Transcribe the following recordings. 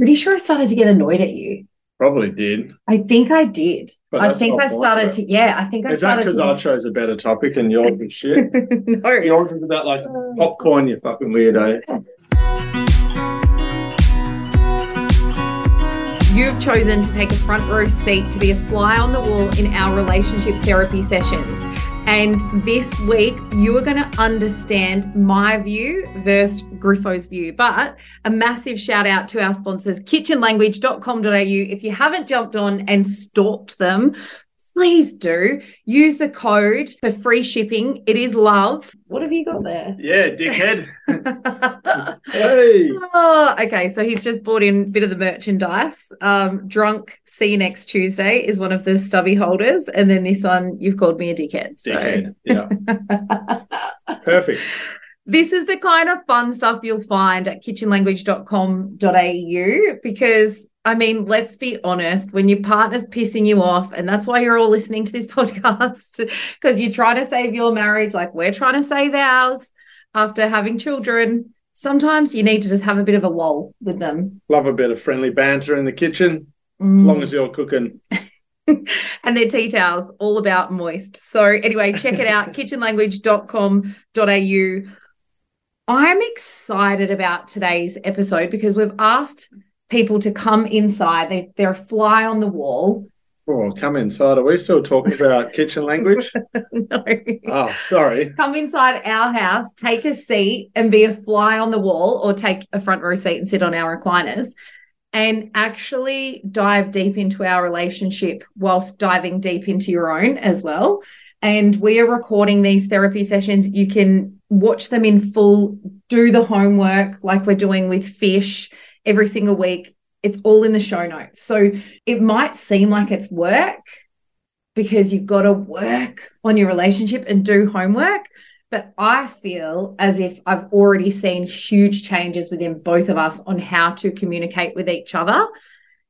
pretty sure I started to get annoyed at you. Probably did. I think I did. But I think I started right? to, yeah, I think I started. Is that because to. I chose a better topic and yours was shit? no. yours was about like uh. popcorn, you fucking weirdo. You've chosen to take a front row seat to be a fly on the wall in our relationship therapy sessions. And this week, you are going to understand my view versus Griffo's view. But a massive shout out to our sponsors, kitchenlanguage.com.au. If you haven't jumped on and stalked them, please do. Use the code for free shipping. It is love. What have you got there? Yeah, dickhead. hey. Oh, okay, so he's just bought in a bit of the merchandise. Um, drunk, see you next Tuesday is one of the stubby holders, and then this one, you've called me a dickhead. So Dickhead. Yeah. Perfect. this is the kind of fun stuff you'll find at kitchenlanguage.com.au because I mean, let's be honest, when your partner's pissing you off, and that's why you're all listening to this podcast, because you're trying to save your marriage, like we're trying to save ours after having children. Sometimes you need to just have a bit of a lull with them. Love a bit of friendly banter in the kitchen, as Mm. long as you're cooking. and their tea towels all about moist. So anyway, check it out, kitchenlanguage.com.au. I'm excited about today's episode because we've asked people to come inside. They, they're a fly on the wall. Oh, come inside. Are we still talking about kitchen language? no. Oh, sorry. Come inside our house, take a seat and be a fly on the wall, or take a front row seat and sit on our recliners and actually dive deep into our relationship whilst diving deep into your own as well. And we are recording these therapy sessions. You can watch them in full, do the homework like we're doing with fish every single week. It's all in the show notes. So it might seem like it's work because you've got to work on your relationship and do homework. But I feel as if I've already seen huge changes within both of us on how to communicate with each other,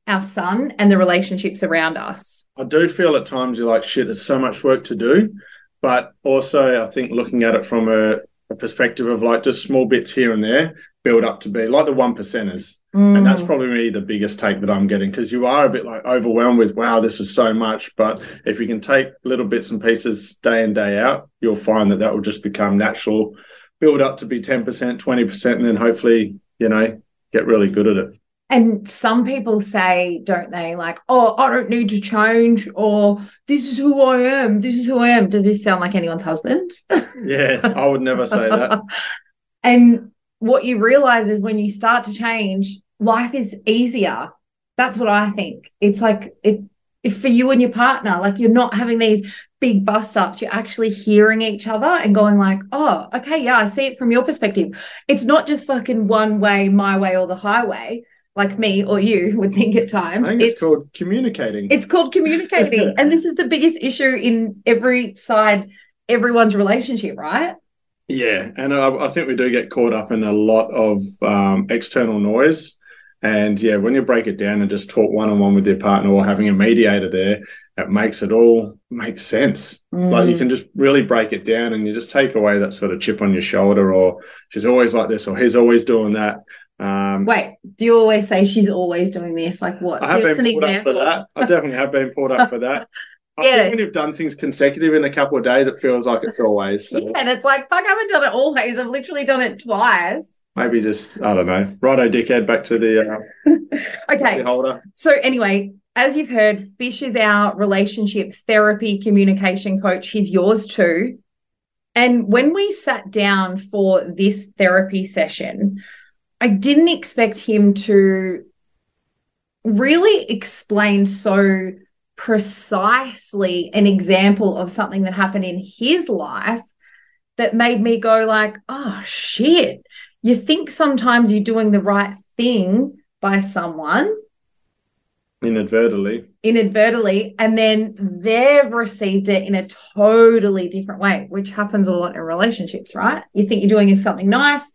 our son, and the relationships around us. I do feel at times you're like, shit, there's so much work to do. But also, I think looking at it from a, a perspective of like just small bits here and there build up to be like the one percenters. And that's Mm. probably me the biggest take that I'm getting because you are a bit like overwhelmed with, wow, this is so much. But if you can take little bits and pieces day in, day out, you'll find that that will just become natural, build up to be 10%, 20%, and then hopefully, you know, get really good at it. And some people say, don't they, like, oh, I don't need to change, or this is who I am. This is who I am. Does this sound like anyone's husband? Yeah, I would never say that. and what you realize is when you start to change, life is easier. That's what I think. It's like it if for you and your partner, like you're not having these big bust ups, you're actually hearing each other and going like, oh, okay, yeah, I see it from your perspective. It's not just fucking one way, my way or the highway, like me or you would think at I times. think it's, called communicating. it's called communicating. and this is the biggest issue in every side, everyone's relationship, right? Yeah, and I, I think we do get caught up in a lot of um, external noise. And yeah, when you break it down and just talk one on one with your partner or having a mediator there, it makes it all make sense. Like Mm. you can just really break it down and you just take away that sort of chip on your shoulder, or she's always like this, or he's always doing that. Um, Wait, do you always say she's always doing this? Like what? I have Give been an pulled up for that. I definitely have been pulled up for that. I Yeah. think when you've done things consecutive in a couple of days, it feels like it's always. So Yeah, and it's like, fuck, I haven't done it always. I've literally done it twice. maybe just I don't know. Righto, dickhead. Back to the, uh, Okay. holder. So, anyway, as you've heard, Fish is our relationship therapy communication coach. He's yours too. And when we sat down for this therapy session, I didn't expect him to really explain so precisely an example of something that happened in his life that made me go like, oh shit. You think sometimes you're doing the right thing by someone Inadvertently. inadvertently and then they've received it in a totally different way which happens a lot in relationships right you think you're doing something nice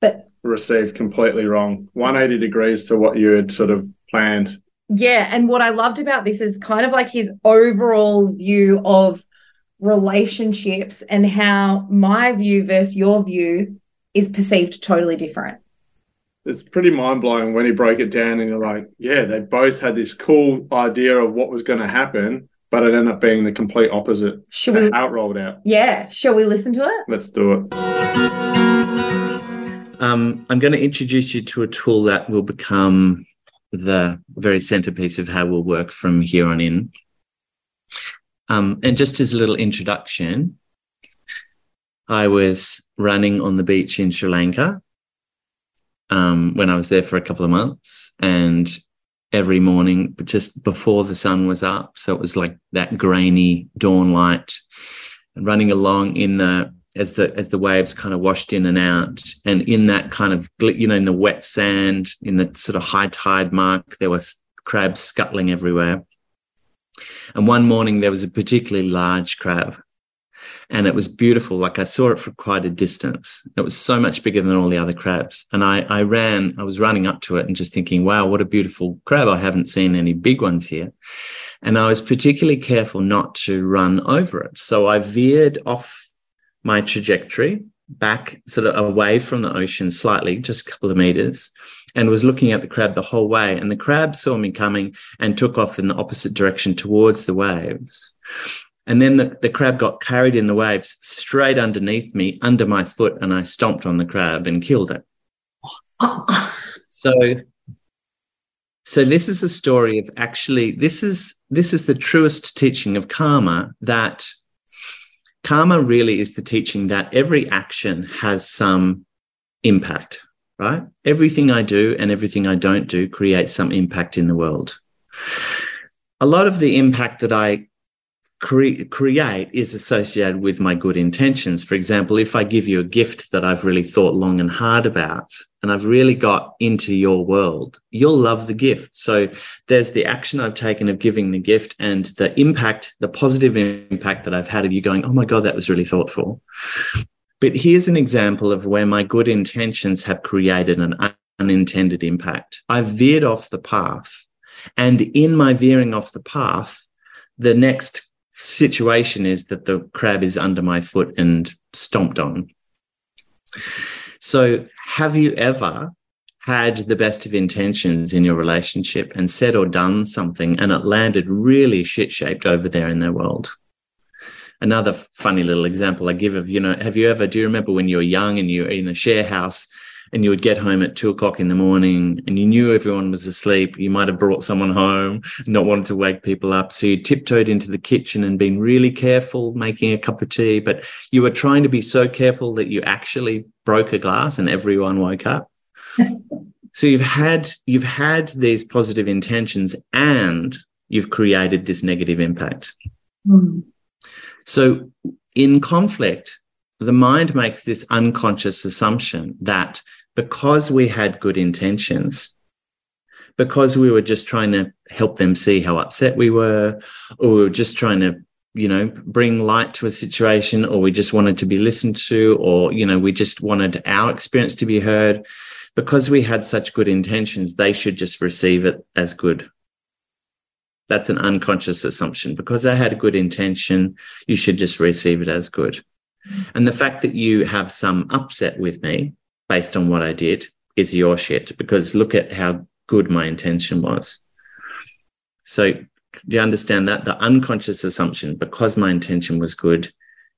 but received completely wrong 180 degrees to what you had sort of planned yeah and what i loved about this is kind of like his overall view of relationships and how my view versus your view is perceived totally different it's pretty mind blowing when you break it down and you're like, yeah, they both had this cool idea of what was going to happen, but it ended up being the complete opposite. Should we? How it rolled out. Yeah. Shall we listen to it? Let's do it. Um, I'm going to introduce you to a tool that will become the very centerpiece of how we'll work from here on in. Um, and just as a little introduction, I was running on the beach in Sri Lanka um, when I was there for a couple of months, and every morning, just before the sun was up, so it was like that grainy dawn light, running along in the as the as the waves kind of washed in and out, and in that kind of you know in the wet sand, in the sort of high tide mark, there was crabs scuttling everywhere. And one morning there was a particularly large crab and it was beautiful. Like I saw it from quite a distance. It was so much bigger than all the other crabs. And I, I ran, I was running up to it and just thinking, wow, what a beautiful crab. I haven't seen any big ones here. And I was particularly careful not to run over it. So I veered off my trajectory back sort of away from the ocean slightly, just a couple of meters, and was looking at the crab the whole way. And the crab saw me coming and took off in the opposite direction towards the waves. And then the, the crab got carried in the waves straight underneath me, under my foot, and I stomped on the crab and killed it. so so this is a story of actually this is this is the truest teaching of karma that karma really is the teaching that every action has some impact right? Everything i do and everything i don't do creates some impact in the world. A lot of the impact that i cre- create is associated with my good intentions. For example, if I give you a gift that I've really thought long and hard about, and I've really got into your world, you'll love the gift. So there's the action I've taken of giving the gift and the impact, the positive impact that I've had of you going, oh my God, that was really thoughtful. But here's an example of where my good intentions have created an unintended impact. I've veered off the path. And in my veering off the path, the next situation is that the crab is under my foot and stomped on. So, have you ever had the best of intentions in your relationship and said or done something and it landed really shit shaped over there in their world? Another funny little example I give of, you know, have you ever, do you remember when you were young and you were in a share house and you would get home at two o'clock in the morning and you knew everyone was asleep. You might have brought someone home, not wanted to wake people up. So you tiptoed into the kitchen and been really careful making a cup of tea, but you were trying to be so careful that you actually broke a glass and everyone woke up. so you've had you've had these positive intentions and you've created this negative impact. Mm. So in conflict, the mind makes this unconscious assumption that because we had good intentions, because we were just trying to help them see how upset we were, or we were just trying to, you know, bring light to a situation, or we just wanted to be listened to, or, you know, we just wanted our experience to be heard. Because we had such good intentions, they should just receive it as good. That's an unconscious assumption. Because I had a good intention, you should just receive it as good. And the fact that you have some upset with me based on what I did is your shit because look at how good my intention was. So, do you understand that? The unconscious assumption, because my intention was good,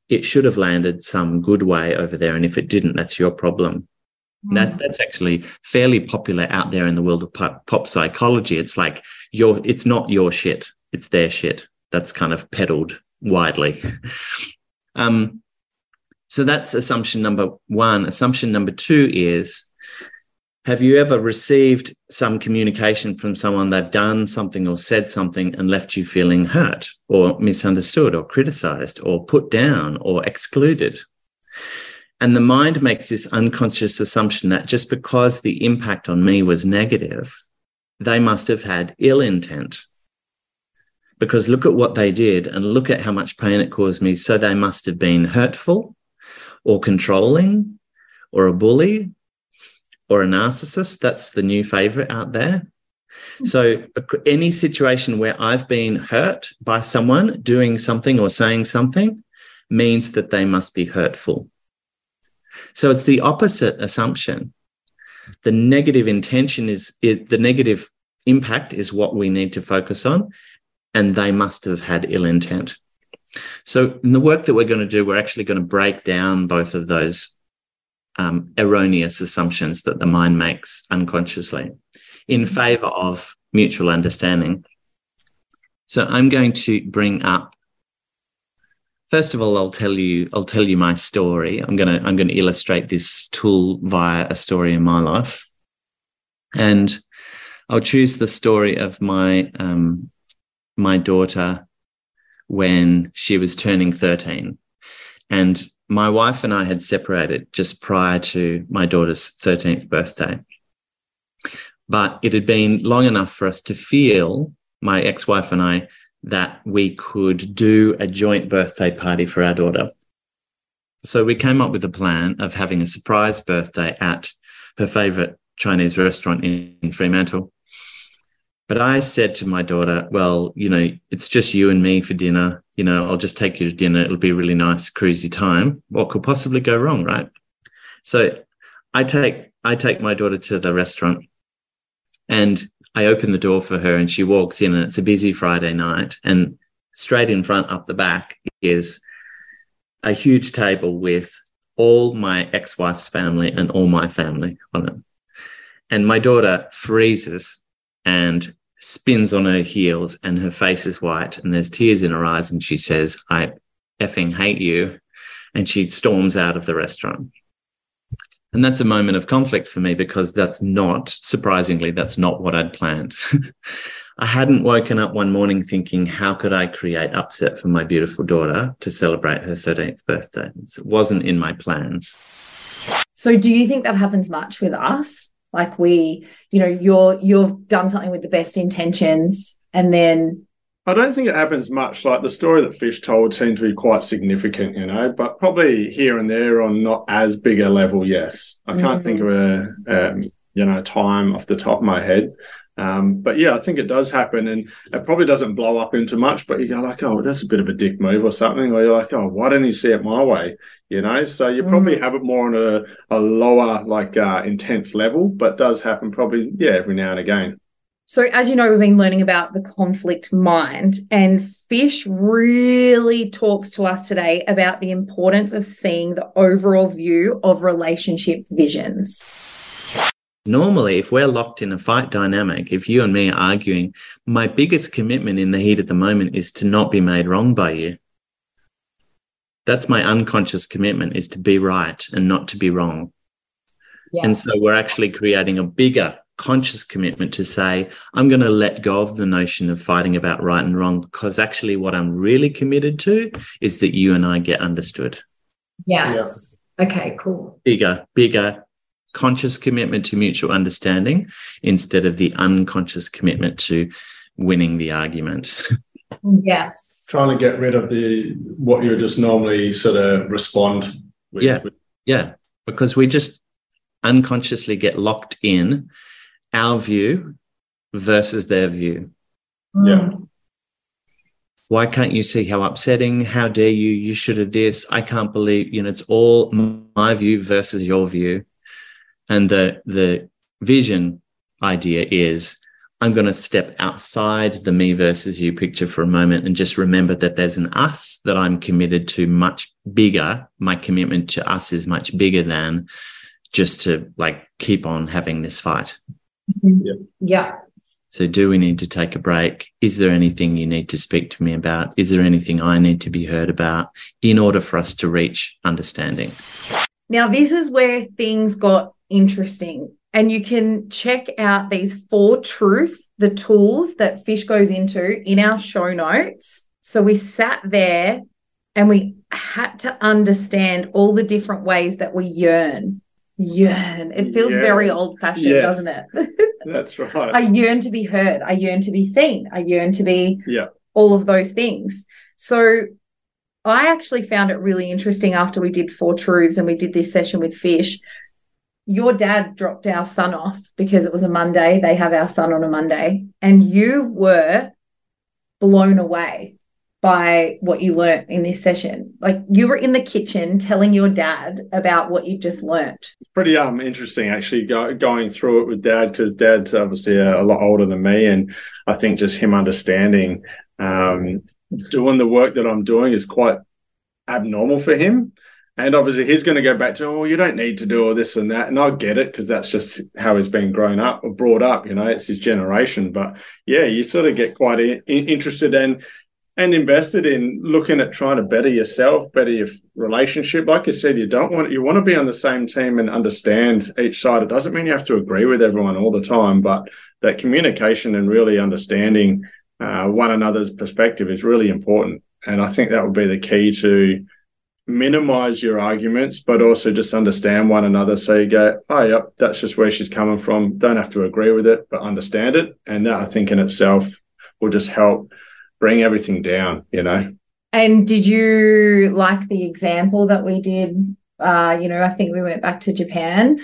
it should have landed some good way over there. And if it didn't, that's your problem. Mm. That, that's actually fairly popular out there in the world of pop, pop psychology. It's like your, it's not your shit, it's their shit. That's kind of peddled widely. um, so that's assumption number one. Assumption number two is have you ever received some communication from someone they've done something or said something and left you feeling hurt or misunderstood or criticized or put down or excluded? And the mind makes this unconscious assumption that just because the impact on me was negative, they must have had ill intent. Because look at what they did and look at how much pain it caused me. So they must have been hurtful or controlling or a bully or a narcissist. That's the new favorite out there. Hmm. So, any situation where I've been hurt by someone doing something or saying something means that they must be hurtful. So, it's the opposite assumption the negative intention is, is the negative impact is what we need to focus on, and they must have had ill intent. So, in the work that we're going to do, we're actually going to break down both of those um, erroneous assumptions that the mind makes unconsciously in favor of mutual understanding. So, I'm going to bring up. First of all, I'll tell you. I'll tell you my story. I'm gonna. I'm gonna illustrate this tool via a story in my life, and I'll choose the story of my um, my daughter when she was turning 13. And my wife and I had separated just prior to my daughter's 13th birthday. But it had been long enough for us to feel, my ex wife and I, that we could do a joint birthday party for our daughter. So we came up with a plan of having a surprise birthday at her favorite Chinese restaurant in, in Fremantle. But I said to my daughter, well, you know, it's just you and me for dinner. You know, I'll just take you to dinner. It'll be a really nice, cruisy time. What could possibly go wrong, right? So I take I take my daughter to the restaurant and I open the door for her and she walks in and it's a busy Friday night. And straight in front up the back is a huge table with all my ex-wife's family and all my family on it. And my daughter freezes and spins on her heels and her face is white and there's tears in her eyes and she says, I effing hate you. And she storms out of the restaurant. And that's a moment of conflict for me because that's not, surprisingly, that's not what I'd planned. I hadn't woken up one morning thinking, how could I create upset for my beautiful daughter to celebrate her 13th birthday? It wasn't in my plans. So, do you think that happens much with us? Like we you know you're you've done something with the best intentions and then I don't think it happens much. Like the story that Fish told seemed to be quite significant, you know, but probably here and there on not as big a level. Yes, I can't mm-hmm. think of a um, you know time off the top of my head. Um, but yeah, I think it does happen, and it probably doesn't blow up into much. But you go like, oh, that's a bit of a dick move or something, or you're like, oh, why didn't he see it my way? You know, so you probably mm. have it more on a, a lower, like uh, intense level, but does happen probably, yeah, every now and again. So, as you know, we've been learning about the conflict mind, and Fish really talks to us today about the importance of seeing the overall view of relationship visions. Normally, if we're locked in a fight dynamic, if you and me are arguing, my biggest commitment in the heat of the moment is to not be made wrong by you. That's my unconscious commitment is to be right and not to be wrong. Yeah. And so we're actually creating a bigger conscious commitment to say, I'm going to let go of the notion of fighting about right and wrong because actually what I'm really committed to is that you and I get understood. Yes. Yeah. Okay, cool. Bigger, bigger, conscious commitment to mutual understanding instead of the unconscious commitment to winning the argument. Yes. Trying to get rid of the what you just normally sort of respond with. Yeah. Yeah. Because we just unconsciously get locked in our view versus their view. Mm. Yeah. Why can't you see how upsetting? How dare you? You should have this. I can't believe, you know, it's all my view versus your view. And the the vision idea is I'm going to step outside the me versus you picture for a moment and just remember that there's an us that I'm committed to much bigger. My commitment to us is much bigger than just to like keep on having this fight. Mm-hmm. Yeah. yeah. So, do we need to take a break? Is there anything you need to speak to me about? Is there anything I need to be heard about in order for us to reach understanding? Now, this is where things got interesting. And you can check out these four truths, the tools that Fish goes into in our show notes. So we sat there and we had to understand all the different ways that we yearn. Yearn. It feels very old fashioned, yes. doesn't it? That's right. I yearn to be heard. I yearn to be seen. I yearn to be yeah. all of those things. So I actually found it really interesting after we did Four Truths and we did this session with Fish your dad dropped our son off because it was a Monday. They have our son on a Monday, and you were blown away by what you learnt in this session? Like you were in the kitchen telling your dad about what you just learnt. It's pretty um interesting actually go, going through it with dad because dad's obviously a, a, lot older than me, and I think just him understanding um, doing the work that I'm doing is quite abnormal for him. And obviously, he's going to go back to, oh, you don't need to do all this and that. And I get it because that's just how he's been grown up or brought up. You know, it's his generation. But yeah, you sort of get quite in- interested and and invested in looking at trying to better yourself, better your relationship. Like I said, you don't want you want to be on the same team and understand each side. It doesn't mean you have to agree with everyone all the time, but that communication and really understanding uh, one another's perspective is really important. And I think that would be the key to minimize your arguments, but also just understand one another. So you go, oh, yep, that's just where she's coming from. Don't have to agree with it, but understand it. And that I think in itself will just help bring everything down, you know. And did you like the example that we did? Uh, you know, I think we went back to Japan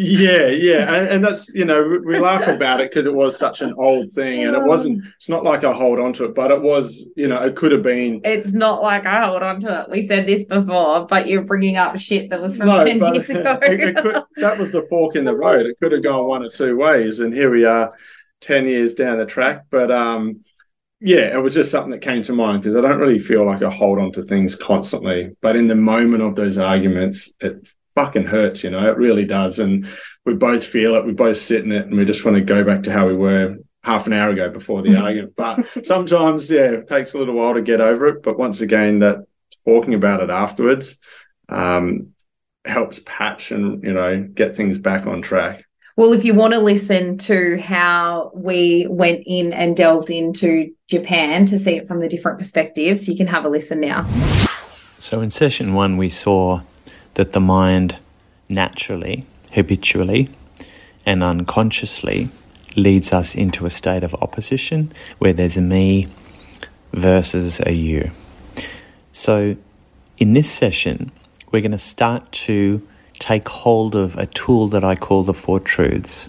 yeah, yeah, and, and, that's you know we laugh about it because it was such an old thing, and it wasn't. It's not like I hold on to it, but it was. You know, it could have been. It's not like I hold on to it. We said this before, but you're bringing up shit that was from no, ten years ago. it, it could, that was the fork in the road. It could have gone one or two ways, and here we are, ten years down the track. But um, yeah, it was just something that came to mind because I don't really feel like I hold on to things constantly, but in the moment of those arguments, it fucking hurts, you know, it really does. And we both feel it, we both sit in it, and we just want to go back to how we were half an hour ago before the argument. But sometimes, yeah, it takes a little while to get over it. But once again, that talking about it afterwards um, helps patch and, you know, get things back on track. Well, if you want to listen to how we went in and delved into Japan to see it from the different perspectives, you can have a listen now. So, in session one, we saw that the mind naturally, habitually, and unconsciously leads us into a state of opposition where there's a me versus a you. So, in this session, we're going to start to take hold of a tool that I call the Four Truths,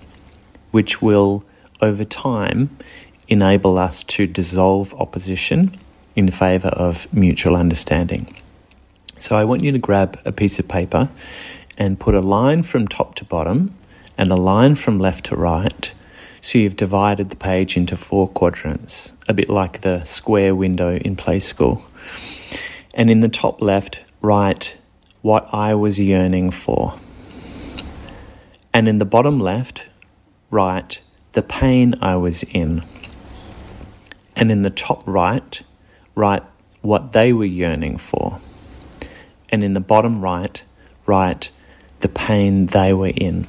which will, over time, enable us to dissolve opposition in favor of mutual understanding. So I want you to grab a piece of paper and put a line from top to bottom and a line from left to right. So you've divided the page into four quadrants, a bit like the square window in play school. And in the top left, write what I was yearning for. And in the bottom left, write the pain I was in. And in the top right, write what they were yearning for and in the bottom right, write the pain they were in.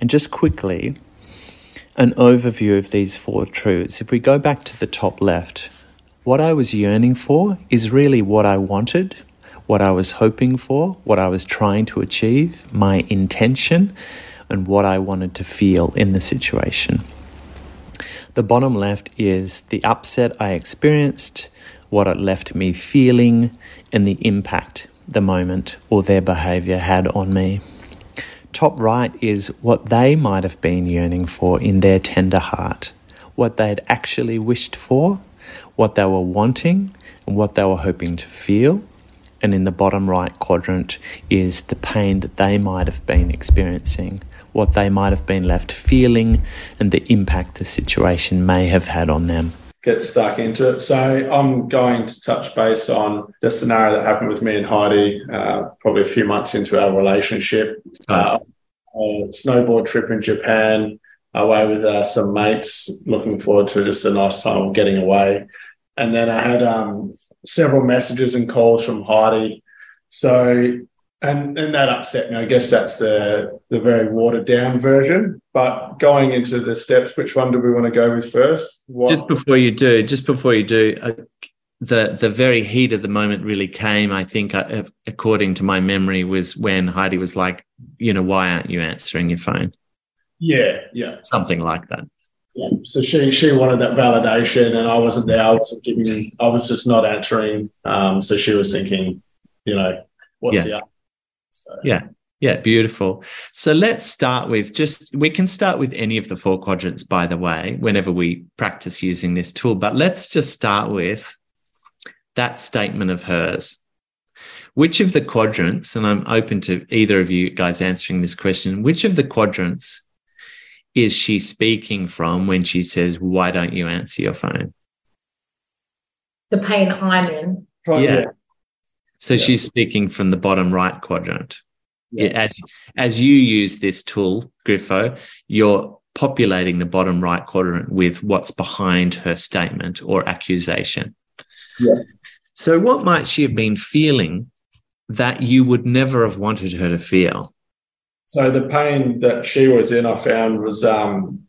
And just quickly, an overview of these four truths. If we go back to the top left, what I was yearning for is really what I wanted, what I was hoping for, what I was trying to achieve, my intention, and what I wanted to feel in the situation. The bottom left is the upset I experienced, what it left me feeling, and the impact the moment or their behaviour had on me. Top right is what they might have been yearning for in their tender heart, what they'd actually wished for, what they were wanting, and what they were hoping to feel. And in the bottom right quadrant is the pain that they might have been experiencing, what they might have been left feeling, and the impact the situation may have had on them get stuck into it. So I'm going to touch base on the scenario that happened with me and Heidi, uh, probably a few months into our relationship. Uh, a snowboard trip in Japan, away with uh, some mates, looking forward to just a nice time getting away. And then I had um, several messages and calls from Heidi. So and and that upset me. I guess that's the the very watered down version. But going into the steps, which one do we want to go with first? What- just before you do, just before you do, uh, the the very heat of the moment really came. I think, uh, according to my memory, was when Heidi was like, "You know, why aren't you answering your phone?" Yeah, yeah, something like that. Yeah. So she she wanted that validation, and I wasn't there. I wasn't giving. I was just not answering. Um, so she was thinking, you know, what's yeah. the so. Yeah. Yeah, beautiful. So let's start with just, we can start with any of the four quadrants, by the way, whenever we practice using this tool. But let's just start with that statement of hers, which of the quadrants, and I'm open to either of you guys answering this question, which of the quadrants is she speaking from when she says, Why don't you answer your phone? The pain I'm in. yeah. So yeah. she's speaking from the bottom right quadrant. Yeah. As as you use this tool, Griffo, you're populating the bottom right quadrant with what's behind her statement or accusation. Yeah. So what might she have been feeling that you would never have wanted her to feel? So the pain that she was in, I found, was um,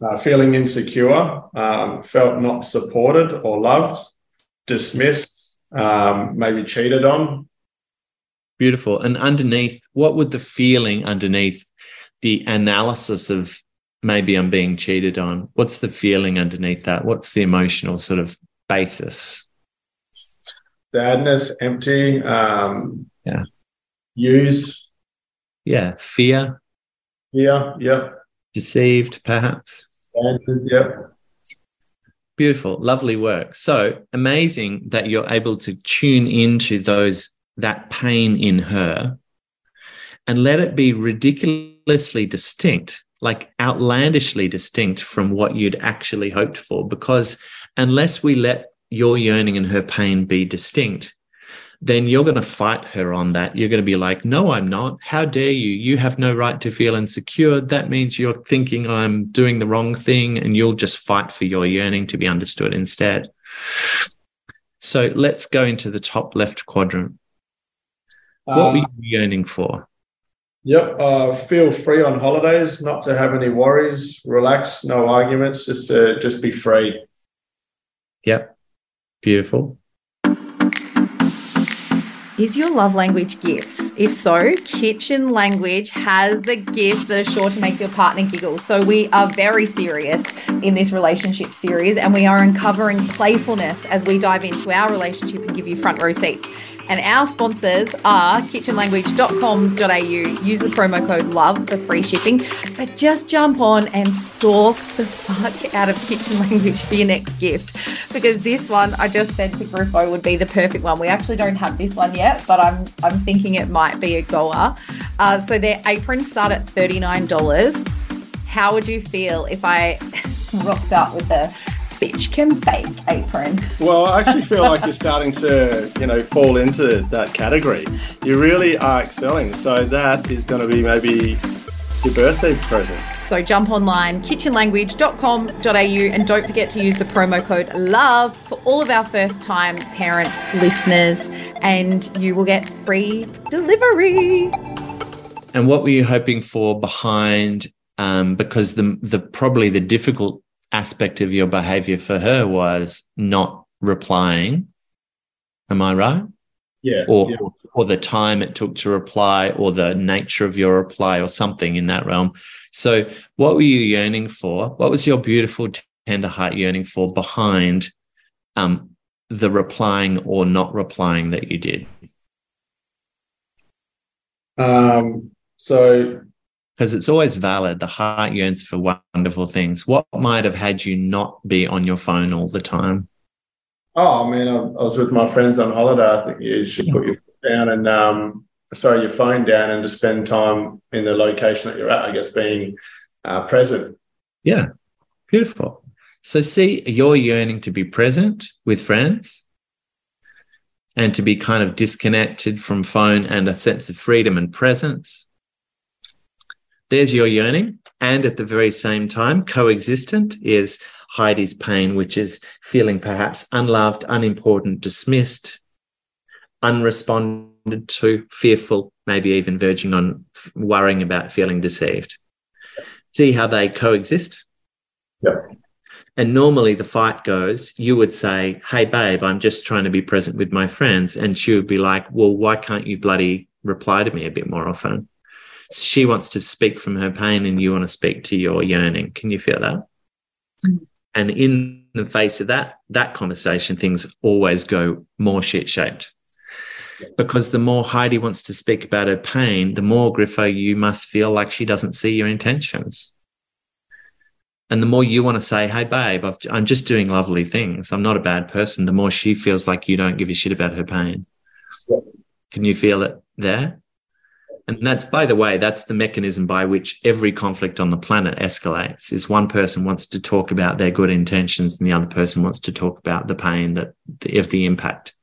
uh, feeling insecure, um, felt not supported or loved, dismissed, um, maybe cheated on. Beautiful. And underneath, what would the feeling underneath the analysis of maybe I'm being cheated on? What's the feeling underneath that? What's the emotional sort of basis? Sadness, empty, um, yeah, used. Yeah, fear. yeah, yeah. Deceived, perhaps. yeah. Beautiful, lovely work. So amazing that you're able to tune into those that pain in her and let it be ridiculously distinct, like outlandishly distinct from what you'd actually hoped for. Because unless we let your yearning and her pain be distinct, then you're going to fight her on that. You're going to be like, no, I'm not. How dare you? You have no right to feel insecure. That means you're thinking I'm doing the wrong thing, and you'll just fight for your yearning to be understood instead. So let's go into the top left quadrant. What uh, were you yearning for? Yep. Uh, feel free on holidays, not to have any worries, relax, no arguments, just to just be free. Yep. Beautiful. Is your love language gifts? If so, Kitchen Language has the gifts that are sure to make your partner giggle. So, we are very serious in this relationship series and we are uncovering playfulness as we dive into our relationship and give you front row seats. And our sponsors are kitchenlanguage.com.au. Use the promo code LOVE for free shipping. But just jump on and stalk the fuck out of Kitchen Language for your next gift. Because this one I just said to Griffo would be the perfect one. We actually don't have this one yet, but I'm I'm thinking it might be a goer. Uh, so their aprons start at $39. How would you feel if I rocked up with the bitch can bake apron. Well, I actually feel like you're starting to, you know, fall into that category. You really are excelling. So that is going to be maybe your birthday present. So jump online, kitchenlanguage.com.au, and don't forget to use the promo code LOVE for all of our first time parents, listeners, and you will get free delivery. And what were you hoping for behind? Um, because the the probably the difficult aspect of your behavior for her was not replying. Am I right? Yeah. Or, yeah. or the time it took to reply, or the nature of your reply, or something in that realm. So, what were you yearning for? What was your beautiful, tender heart yearning for behind um, the replying or not replying that you did? Um, so because it's always valid. The heart yearns for wonderful things. What might have had you not be on your phone all the time? Oh, I mean, I, I was with my friends on holiday. I think you should put your foot down and, um, sorry, your phone down and just spend time in the location that you're at, I guess, being uh, present. Yeah, beautiful. So, see, you're yearning to be present with friends and to be kind of disconnected from phone and a sense of freedom and presence there's your yearning. And at the very same time, coexistent is Heidi's pain, which is feeling perhaps unloved, unimportant, dismissed, unresponded to, fearful, maybe even verging on worrying about feeling deceived. See how they coexist? Yeah. And normally the fight goes, you would say, Hey, babe, I'm just trying to be present with my friends. And she would be like, Well, why can't you bloody reply to me a bit more often? She wants to speak from her pain and you want to speak to your yearning. Can you feel that? Mm. And in the face of that, that conversation, things always go more shit shaped. Because the more Heidi wants to speak about her pain, the more Griffo you must feel like she doesn't see your intentions. And the more you want to say, Hey, babe, i am just doing lovely things. I'm not a bad person. The more she feels like you don't give a shit about her pain. Can you feel it there? And that's, by the way, that's the mechanism by which every conflict on the planet escalates is one person wants to talk about their good intentions and the other person wants to talk about the pain that of the impact.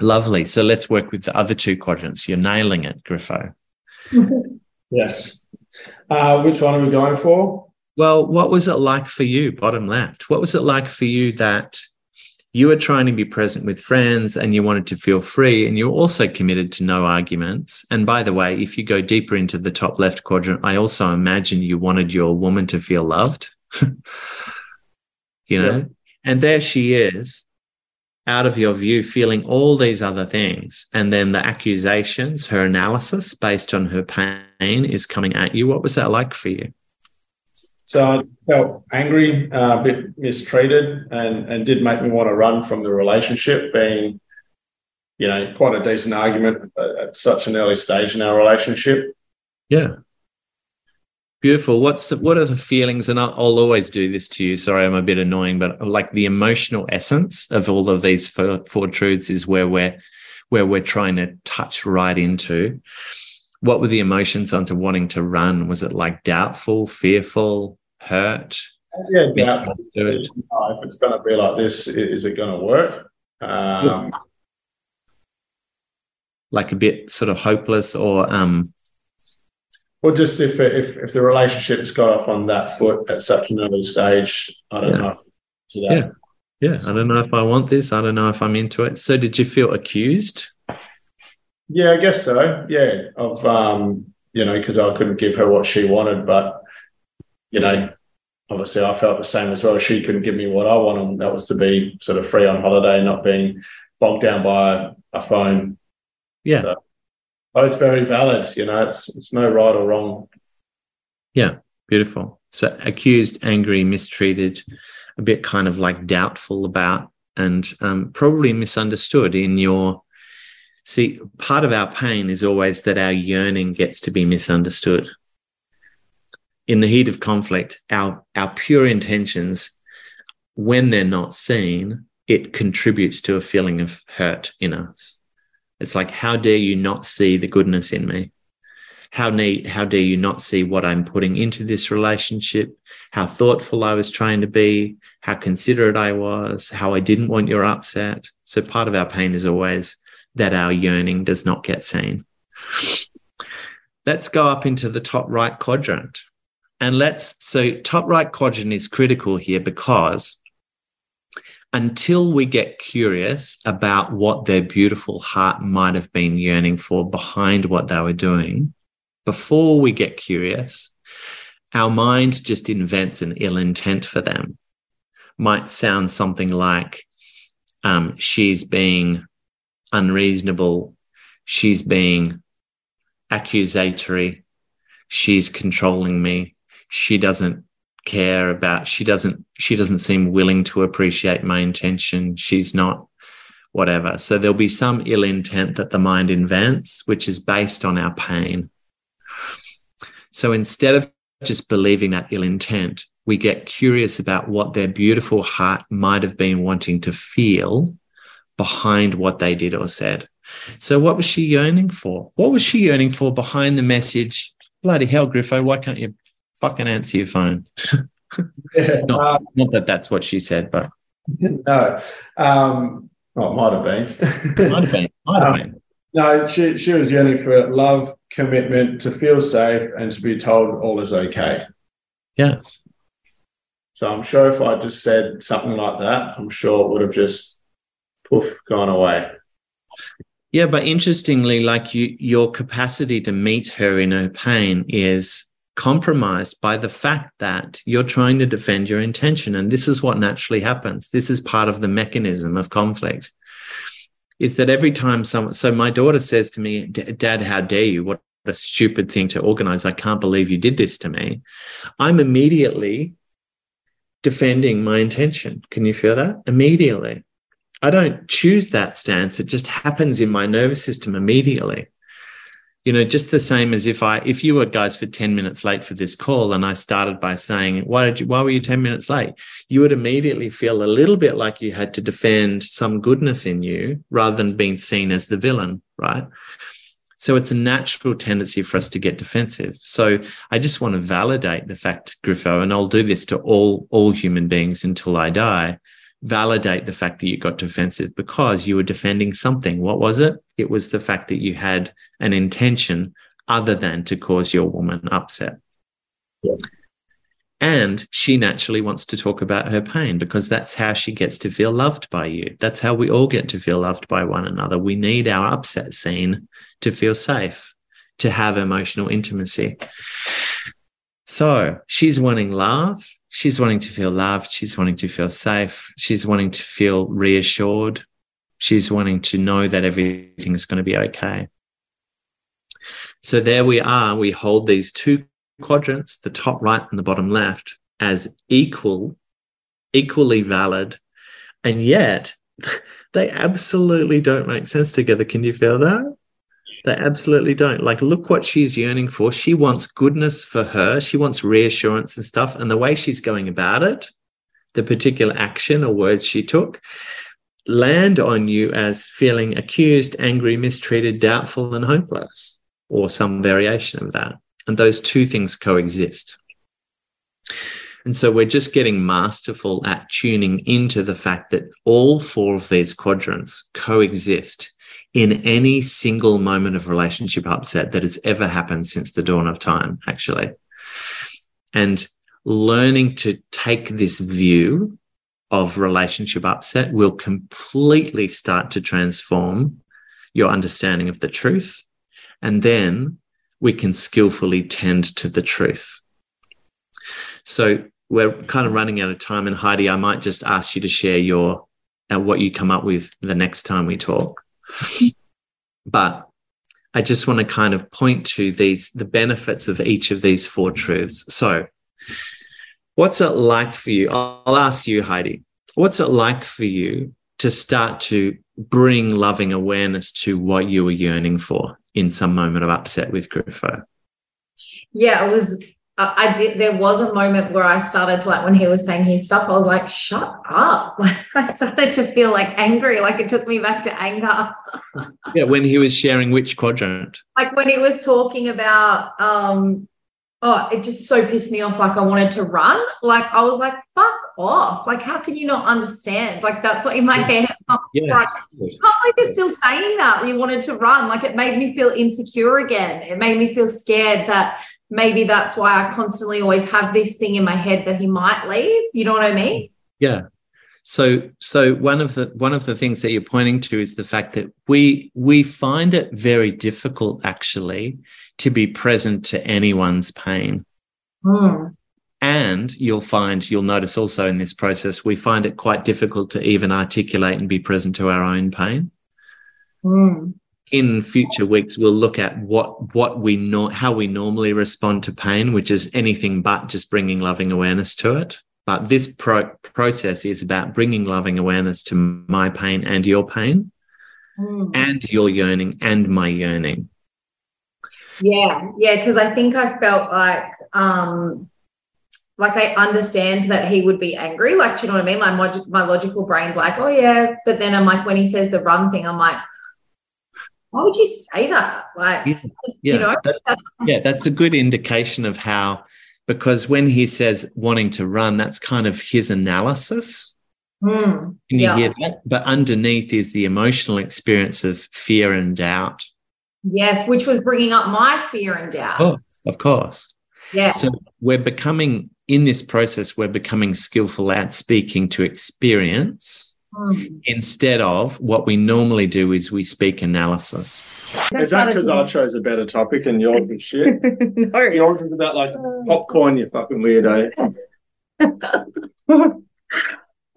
Lovely. So let's work with the other two quadrants. You're nailing it, Griffo. yes. Uh, which one are we going for? Well, what was it like for you, bottom left? What was it like for you that you were trying to be present with friends and you wanted to feel free and you're also committed to no arguments. And by the way, if you go deeper into the top left quadrant, I also imagine you wanted your woman to feel loved. you know? Yeah. And there she is, out of your view, feeling all these other things. And then the accusations, her analysis based on her pain is coming at you. What was that like for you? So I felt angry, uh, a bit mistreated, and, and did make me want to run from the relationship, being, you know, quite a decent argument at such an early stage in our relationship. Yeah. Beautiful. What's the, what are the feelings? And I'll, I'll, always do this to you. Sorry, I'm a bit annoying, but like the emotional essence of all of these four, four truths is where we're where we're trying to touch right into what were the emotions onto wanting to run? Was it like doubtful, fearful, hurt? Yeah, doubtful. Do it. If it's going to be like this, is it going to work? Um, like a bit sort of hopeless or um well just if if if the relationship's got off on that foot at such an early stage i don't yeah. know to that yeah yeah i don't know if i want this i don't know if i'm into it so did you feel accused yeah, I guess so. Yeah, of um, you know, because I couldn't give her what she wanted, but you know, obviously I felt the same as well. She couldn't give me what I wanted, and that was to be sort of free on holiday, not being bogged down by a phone. Yeah, so, both very valid. You know, it's it's no right or wrong. Yeah, beautiful. So accused, angry, mistreated, a bit kind of like doubtful about, and um, probably misunderstood in your See, part of our pain is always that our yearning gets to be misunderstood. In the heat of conflict, our, our pure intentions, when they're not seen, it contributes to a feeling of hurt in us. It's like, how dare you not see the goodness in me? How, need, how dare you not see what I'm putting into this relationship? How thoughtful I was trying to be, how considerate I was, how I didn't want your upset. So part of our pain is always that our yearning does not get seen. Let's go up into the top right quadrant. And let's, so top right quadrant is critical here because until we get curious about what their beautiful heart might have been yearning for behind what they were doing, before we get curious, our mind just invents an ill intent for them. Might sound something like, um, she's being unreasonable. She's being accusatory. She's controlling me. She doesn't care about, she doesn't, she doesn't seem willing to appreciate my intention. She's not whatever. So there'll be some ill intent that the mind invents, which is based on our pain. So instead of just believing that ill intent, we get curious about what their beautiful heart might have been wanting to feel behind what they did or said. So, what was she yearning for? What was she yearning for behind the message? Bloody hell, Griffo, why can't you fucking answer your phone? yeah, not, um, not, that that's what she said, but. No. Um, well, it might have been. might have been. Might have um, been. No, she, she was yearning for love, commitment, to feel safe, and to be told all is okay. Yes. So I'm sure if I just said something like that, I'm sure it would have just poof, gone away. Yeah, but interestingly, like you, your capacity to meet her in her pain is compromised by the fact that you're trying to defend your intention. And this is what naturally happens. This is part of the mechanism of conflict. Is that every time someone, so my daughter says to me, Dad, how dare you? What a stupid thing to organize. I can't believe you did this to me. I'm immediately defending my intention. Can you feel that? Immediately. I don't choose that stance. It just happens in my nervous system immediately. you know just the same as if i if you were guys for 10 minutes late for this call and i started by saying why did you why were you 10 minutes late you would immediately feel a little bit like you had to defend some goodness in you rather than being seen as the villain right so it's a natural tendency for us to get defensive so i just want to validate the fact griffo and i'll do this to all all human beings until i die validate the fact that you got defensive because you were defending something. What was it? It was the fact that you had an intention other than to cause your woman upset. Yeah. And she naturally wants to talk about her pain because that's how she gets to feel loved by you. That's how we all get to feel loved by one another. We need our upset seen to feel safe, to have emotional intimacy. So she's wanting love she's wanting to feel loved. She's wanting to feel safe. She's wanting to feel reassured. She's wanting to know that everything is going to be okay. So there we are. We hold these two quadrants, the top right and the bottom left, as equal, equally valid. And yet they absolutely don't make sense together. Can you feel that? They absolutely don't. Like, look what she's yearning for. She wants goodness for her. She wants reassurance and stuff. And the way she's going about it, the particular action or words she took, land on you as feeling accused, angry, mistreated, doubtful, and hopeless, or some variation of that. And those two things coexist. And so we're just getting masterful at tuning into the fact that all four of these quadrants coexist in any single moment of relationship upset that has ever happened since the dawn of time, actually. And learning to take this view of relationship upset will completely start to transform your understanding of the truth. And then we can skillfully tend to the truth. So we're kind of running out of time. And Heidi, I might just ask you to share your uh, what you come up with the next time we talk. But I just want to kind of point to these the benefits of each of these four truths. So, what's it like for you? I'll, ask you, Heidi. What's it like for you to start to bring loving awareness to what you were yearning for in some moment of upset with Griffo? Yeah, it was I did. There was a moment where I started to like when he was saying his stuff. I was like, "Shut up!" Like I started to feel like angry. Like it took me back to anger. yeah, when he was sharing which quadrant? Like when he was talking about, um, oh, it just so pissed me off. Like I wanted to run. Like I was like, "Fuck off!" Like how can you not understand? Like that's what in my head. Yes. Like, can't believe you're still saying that. You wanted to run. Like it made me feel insecure again. It made me feel scared that maybe that's why I constantly always have this thing in my head that he might leave. You know what I mean? Yeah. So so one of the one of the things that you're pointing to is the fact that we we find it very difficult actually to be present to anyone's pain. Mm. And you'll find, you'll notice also in this process, we find it quite difficult to even articulate and be present to our own pain. Mm in future weeks we'll look at what what we know how we normally respond to pain which is anything but just bringing loving awareness to it but this pro- process is about bringing loving awareness to my pain and your pain mm. and your yearning and my yearning yeah yeah because i think i felt like um like I understand that he would be angry. Like, do you know what I mean? Like my, my logical brain's like, oh yeah. But then I'm like, when he says the run thing, I'm like, why would you say that? Like, yeah, yeah you know, that's, yeah, that's a good indication of how, because when he says wanting to run, that's kind of his analysis. Mm, Can you yeah. hear that? But underneath is the emotional experience of fear and doubt. Yes, which was bringing up my fear and doubt. Of course, of course. Yeah. So we're becoming, in this process, we're becoming skillful at speaking to experience Mm. Instead of what we normally do is we speak analysis. That's is that because I chose a better topic and yours was shit? no. Yours is about like popcorn, you fucking weirdo. oh.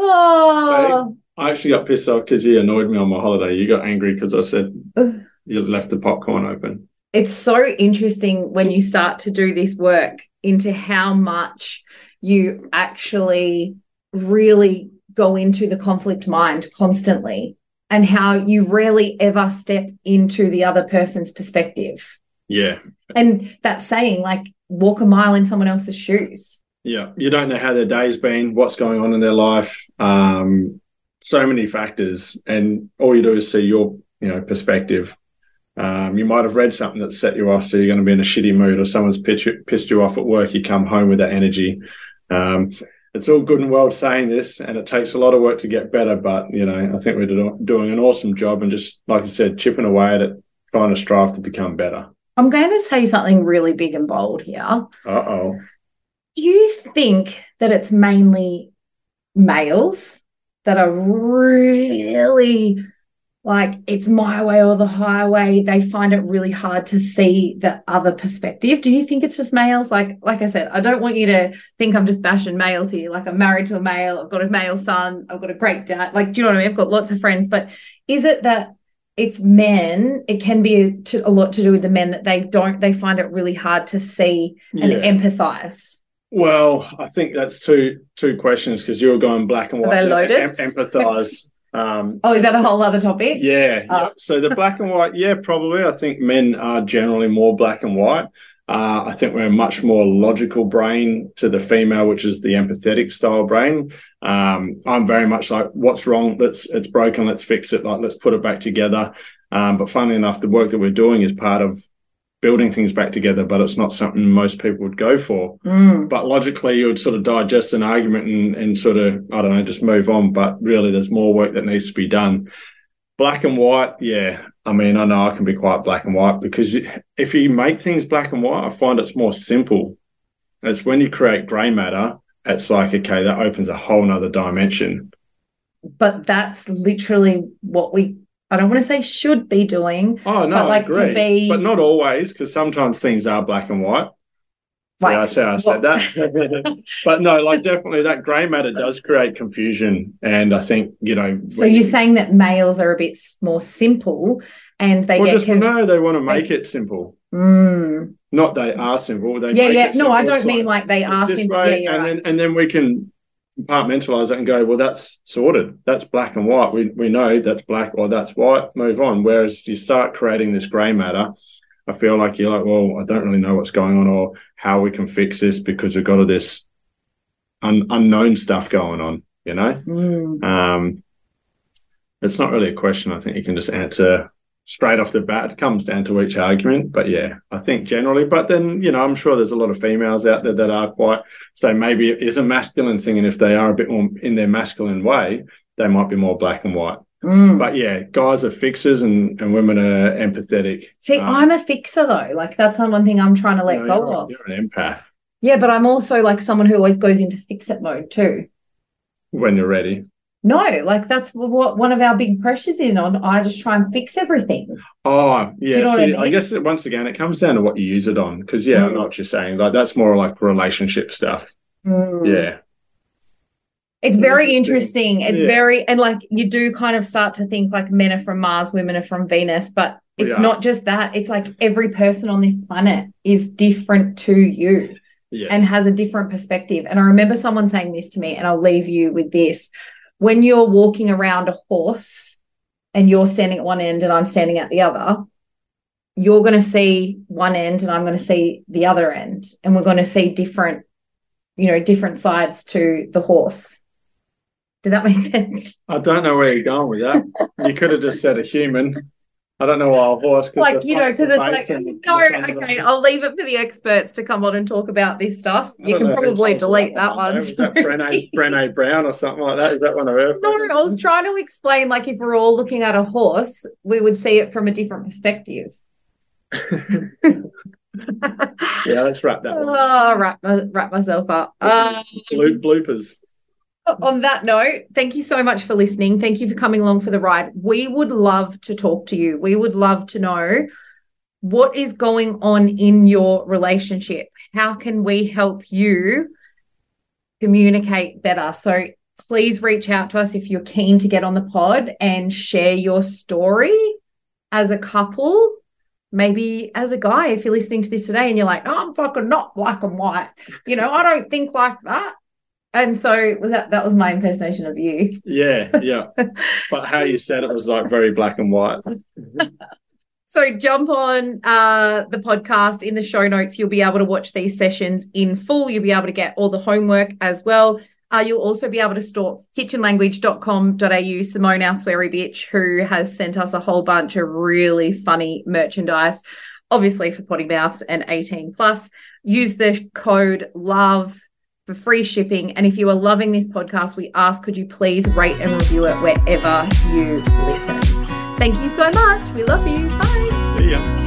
So I actually got pissed off because you annoyed me on my holiday. You got angry because I said you left the popcorn open. It's so interesting when you start to do this work into how much you actually really go into the conflict mind constantly and how you rarely ever step into the other person's perspective. Yeah. And that saying, like, walk a mile in someone else's shoes. Yeah. You don't know how their day's been, what's going on in their life. Um, so many factors. And all you do is see your, you know, perspective. Um, you might have read something that set you off, so you're going to be in a shitty mood, or someone's pitch, pissed you off at work. You come home with that energy. Um, it's all good and well saying this, and it takes a lot of work to get better. But you know, I think we're do- doing an awesome job, and just like I said, chipping away at it, trying to strive to become better. I'm going to say something really big and bold here. Uh oh. Do you think that it's mainly males that are really like it's my way or the highway. They find it really hard to see the other perspective. Do you think it's just males? Like like i said i don't want you to think i'm just bashing males here. Like i'm married to a male i've got a male son i've got a great dad. Like do you know what i mean? I've got lots of friends. But is it that it's men? It can be to, a lot to do with the men that they don't they find it really hard to see and Yeah. empathize. Well, I think that's two two questions because you're going black and Are white. they loaded? Em- empathize. Um, oh is that a whole other topic yeah, yeah. So the black and white, yeah, probably. I think men are generally more black and white. Uh, I think we're a much more logical brain to the female, which is the empathetic style brain. Um, I'm very much like, what's wrong? Let's it's broken. Let's fix it. Like, let's put it back together. Um, but funnily enough, the work that we're doing is part of building things back together, but it's not something most people would go for. Mm. but logically you would sort of digest an argument and, and sort of i don't know just move on. But really there's more work that needs to be done. Black and white yeah. I mean i know i can be quite black and white because if you make things black and white i find it's more simple. It's when you create gray matter it's like okay that opens a whole nother dimension. But that's literally what we I don't want to say should be doing. oh no But, I like, to be- but not always because sometimes things are black and white so Like, that's how I said that. but no, like definitely that grey matter does create confusion. And I think, you know, So you're saying that males are a bit more simple and they well, get just con- no, they want to make it simple. Mm. Not they are simple. They Yeah, make yeah. No, I don't mean like they it's are simple. way, Yeah, and right. then and then we can compartmentalize it and go, well, that's sorted. That's black and white. We we know that's black or that's white. Move on. Whereas you start creating this grey matter, I feel like you're like, well, I don't really know what's going on or how we can fix this because we've got all this un- unknown stuff going on. You know, Mm. um, it's not really a question. I think you can just answer straight off the bat. It comes down to each argument, but yeah, I think generally. But then you know, I'm sure there's a lot of females out there that are quite. So maybe it is a masculine thing, and if they are a bit more in their masculine way, they might be more black and white. Mm. But yeah, guys are fixers and, and women are empathetic. See, Um, I'm a fixer though. Like that's the one thing I'm trying to let no, go of. You're an empath Yeah, but I'm also like someone who always goes into fix it mode too. when you're ready. No, like that's what one of our big pressures is on. I just try and fix everything. Oh, yeah. you know what I see, I, guess it, once again, it comes down to what you use it on. Because yeah, I Mm. know what you're saying. Like that's more like relationship stuff. Mm. Yeah. It's very Interesting. interesting. It's Yeah. very and like you do kind of start to think like men are from Mars, women are from Venus, but it's are. not just that. It's like every person on this planet is different to you Yeah. and has a different perspective. And I remember someone saying this to me, and I'll leave you with this. When you're walking around a horse and you're standing at one end and I'm standing at the other, you're going to see one end and I'm going to see the other end. And we're going to see different, you know, different sides to the horse. Did that make sense? I don't know where you're going with that. you could have just said a human. I don't know why a horse. Like, you know, because it's like, and no, the front of the- okay, I'll leave it for the experts to come on and talk about this stuff. You can know probably delete that one. Was that Brene, Brene Brown or something like that? Is that one of her? No, I was trying to explain like if we're all looking at a horse, we would see it from a different perspective. Yeah, let's wrap that one. Oh, wrap, my- wrap myself up. Bloop, um, bloopers. on that note, thank you so much for listening. Thank you for coming along for the ride. We would love to talk to you. We would love to know what is going on in your relationship. How can we help you communicate better? So please reach out to us if you're keen to get on the pod and share your story as a couple. Maybe as a guy, if you're listening to this today and you're like, oh, I'm fucking not black and white. You know, I don't think like that. And so was that that was my impersonation of you. Yeah, yeah. but how you said it was like very black and white. So jump on uh, the podcast in the show notes. You'll be able to watch these sessions in full. You'll be able to get all the homework as well. Uh, you'll also be able to stalk kitchenlanguage.com.au. Simone, our sweary bitch, who has sent us a whole bunch of really funny merchandise, obviously for potty mouths and 18 plus. Use the code LOVE for free shipping. And if you are loving this podcast, we ask, could you please rate and review it wherever you listen? Thank you so much. We love you. Bye. See ya.